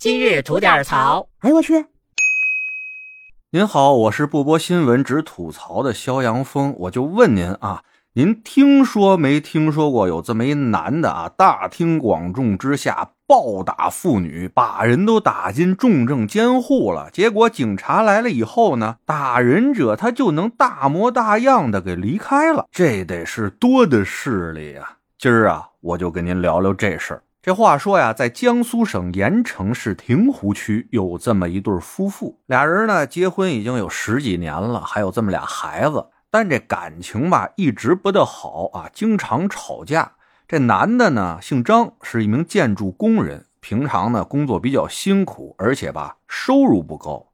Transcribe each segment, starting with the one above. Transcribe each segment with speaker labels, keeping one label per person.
Speaker 1: 今日吐点槽。
Speaker 2: 哎呦我去！
Speaker 3: 您好，我是不播新闻只吐槽的肖阳峰，我就问您啊，您听说没听说过有这么一男的啊，大庭广众之下暴打妇女，把人都打进重症监护了。结果警察来了以后呢，打人者他就能大模大样的给离开了，这得是多的势力呀！今儿啊，我就跟您聊聊这事儿。这话说呀，在江苏省盐城市亭湖区有这么一对夫妇，俩人呢结婚已经有十几年了，还有这么俩孩子，但这感情吧一直不得好啊，经常吵架。这男的呢姓张，是一名建筑工人，平常呢工作比较辛苦，而且吧收入不高。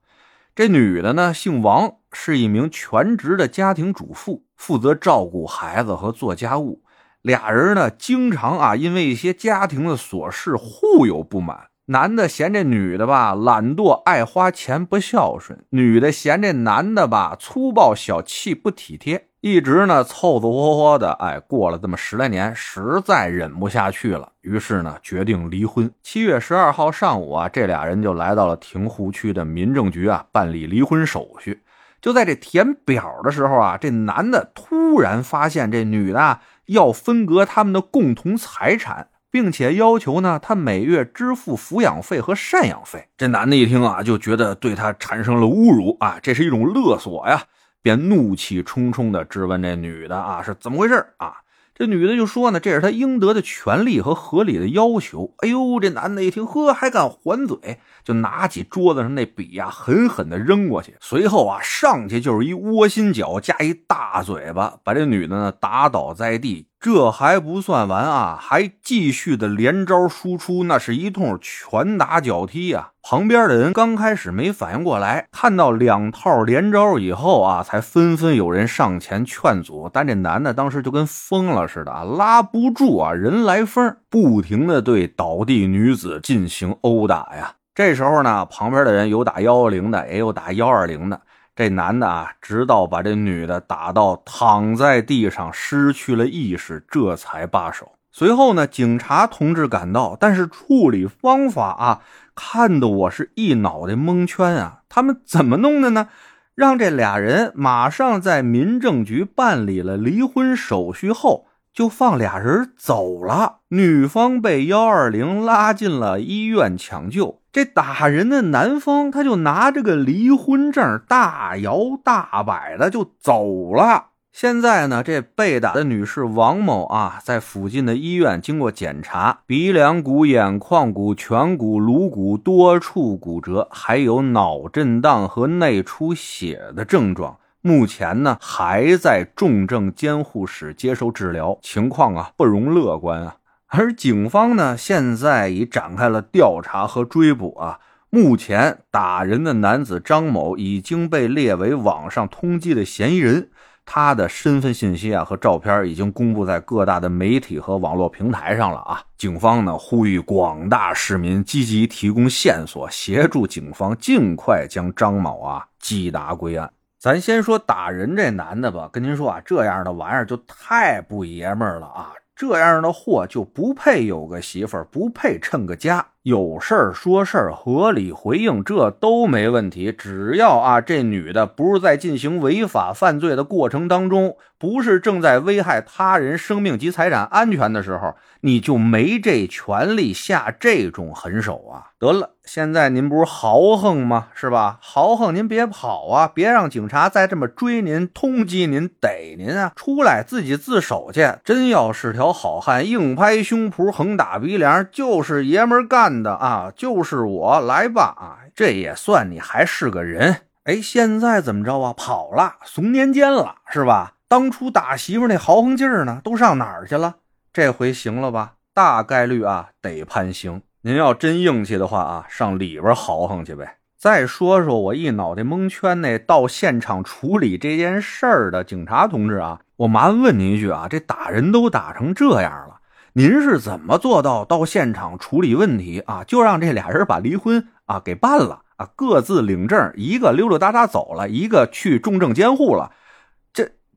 Speaker 3: 这女的呢姓王，是一名全职的家庭主妇，负责照顾孩子和做家务。俩人呢，经常啊，因为一些家庭的琐事互有不满。男的嫌这女的吧懒惰、爱花钱、不孝顺；女的嫌这男的吧粗暴、小气、不体贴。一直呢凑凑合合的，哎，过了这么十来年，实在忍不下去了，于是呢决定离婚。七月十二号上午啊，这俩人就来到了亭湖区的民政局啊办理离婚手续。就在这填表的时候啊，这男的突然发现这女的。要分割他们的共同财产，并且要求呢，他每月支付抚养费和赡养费。这男的一听啊，就觉得对他产生了侮辱啊，这是一种勒索呀，便怒气冲冲地质问这女的啊，是怎么回事啊？这女的就说呢，这是她应得的权利和合理的要求。哎呦，这男的一听，呵，还敢还嘴，就拿起桌子上那笔呀，狠狠的扔过去。随后啊，上去就是一窝心脚加一大嘴巴，把这女的呢打倒在地。这还不算完啊，还继续的连招输出，那是一通拳打脚踢啊！旁边的人刚开始没反应过来，看到两套连招以后啊，才纷纷有人上前劝阻。但这男的当时就跟疯了似的，拉不住啊，人来疯，不停的对倒地女子进行殴打呀。这时候呢，旁边的人有打幺幺零的，也有打幺二零的。这男的啊，直到把这女的打到躺在地上失去了意识，这才罢手。随后呢，警察同志赶到，但是处理方法啊，看得我是一脑袋蒙圈啊！他们怎么弄的呢？让这俩人马上在民政局办理了离婚手续后，就放俩人走了。女方被幺二零拉进了医院抢救。这打人的男方，他就拿着个离婚证，大摇大摆的就走了。现在呢，这被打的女士王某啊，在附近的医院经过检查，鼻梁骨、眼眶骨、颧骨、颅骨多处骨折，还有脑震荡和内出血的症状。目前呢，还在重症监护室接受治疗，情况啊，不容乐观啊。而警方呢，现在已展开了调查和追捕啊。目前打人的男子张某已经被列为网上通缉的嫌疑人，他的身份信息啊和照片已经公布在各大的媒体和网络平台上了啊。警方呢呼吁广大市民积极提供线索，协助警方尽快将张某啊缉拿归案。咱先说打人这男的吧，跟您说啊，这样的玩意儿就太不爷们儿了啊。这样的货就不配有个媳妇儿，不配趁个家。有事儿说事儿，合理回应，这都没问题。只要啊，这女的不是在进行违法犯罪的过程当中，不是正在危害他人生命及财产安全的时候，你就没这权利下这种狠手啊！得了，现在您不是豪横吗？是吧？豪横，您别跑啊！别让警察再这么追您、通缉您、逮您啊！出来自己自首去！真要是条好汉，硬拍胸脯，横打鼻梁，就是爷们干。的啊，就是我来吧啊，这也算你还是个人。哎，现在怎么着啊？跑了，怂年间了是吧？当初打媳妇那豪横劲儿呢，都上哪儿去了？这回行了吧？大概率啊，得判刑。您要真硬气的话啊，上里边豪横去呗。再说说我一脑袋蒙圈那到现场处理这件事儿的警察同志啊，我麻烦问您一句啊，这打人都打成这样了。您是怎么做到到现场处理问题啊？就让这俩人把离婚啊给办了啊，各自领证，一个溜溜达达走了，一个去重症监护了，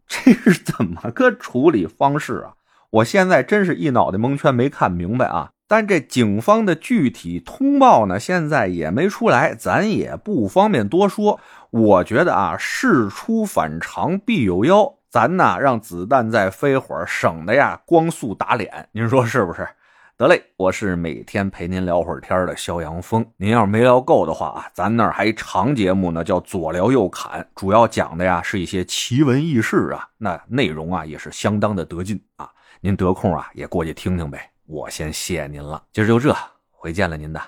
Speaker 3: 这是怎么个处理方式啊？我现在真是一脑袋蒙圈，没看明白啊！但这警方的具体通报呢，现在也没出来，咱也不方便多说。我觉得啊，事出反常必有妖，咱呢让子弹再飞会儿，省得呀光速打脸。您说是不是？得嘞，我是每天陪您聊会儿天的肖阳峰。您要是没聊够的话啊，咱那儿还长节目呢，叫左聊右侃，主要讲的呀是一些奇闻异事啊，那内容啊也是相当的得劲啊。您得空啊也过去听听呗。我先谢您了，今儿就这，回见了您的。